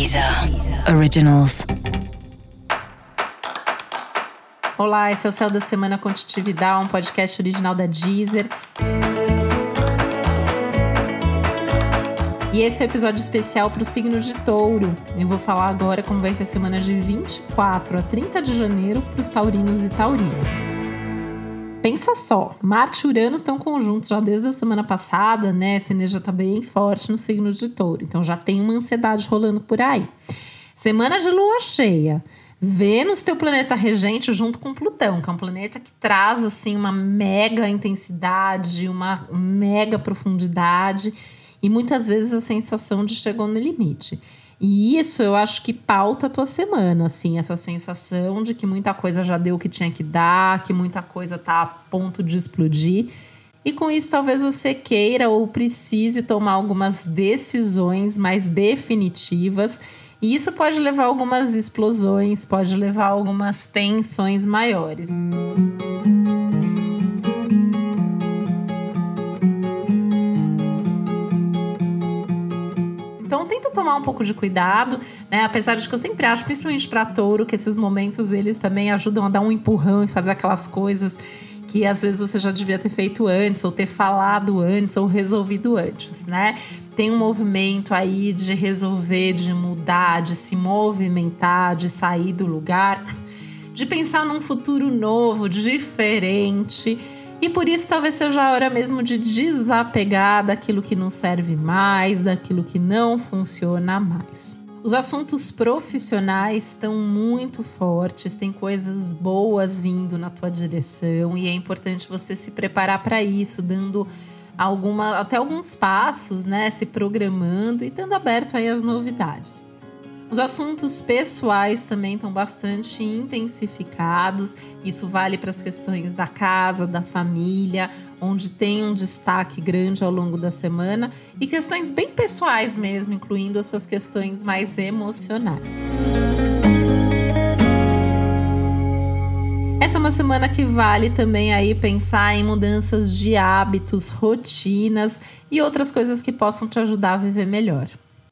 Deezer Originals. Olá, esse é o Céu da Semana Contitividade, um podcast original da Deezer. E esse é o um episódio especial para o signo de touro. Eu vou falar agora como vai ser a semana de 24 a 30 de janeiro para os taurinos e taurinas. Pensa só, Marte e Urano estão conjuntos já desde a semana passada, né? Essa energia está bem forte no signo de touro, então já tem uma ansiedade rolando por aí. Semana de lua cheia. Vênus, teu planeta regente, junto com Plutão, que é um planeta que traz assim uma mega intensidade, uma mega profundidade e muitas vezes a sensação de chegou no limite. E isso eu acho que pauta a tua semana, assim, essa sensação de que muita coisa já deu o que tinha que dar, que muita coisa tá a ponto de explodir. E com isso, talvez você queira ou precise tomar algumas decisões mais definitivas. E isso pode levar a algumas explosões, pode levar a algumas tensões maiores. Tomar um pouco de cuidado, né? Apesar de que eu sempre acho, principalmente para touro, que esses momentos eles também ajudam a dar um empurrão e fazer aquelas coisas que às vezes você já devia ter feito antes, ou ter falado antes, ou resolvido antes, né? Tem um movimento aí de resolver, de mudar, de se movimentar, de sair do lugar, de pensar num futuro novo, diferente e por isso talvez seja a hora mesmo de desapegar daquilo que não serve mais, daquilo que não funciona mais. Os assuntos profissionais estão muito fortes, tem coisas boas vindo na tua direção e é importante você se preparar para isso, dando alguma, até alguns passos, né, se programando e estando aberto aí às novidades. Os assuntos pessoais também estão bastante intensificados. Isso vale para as questões da casa, da família, onde tem um destaque grande ao longo da semana, e questões bem pessoais mesmo, incluindo as suas questões mais emocionais. Essa é uma semana que vale também aí pensar em mudanças de hábitos, rotinas e outras coisas que possam te ajudar a viver melhor.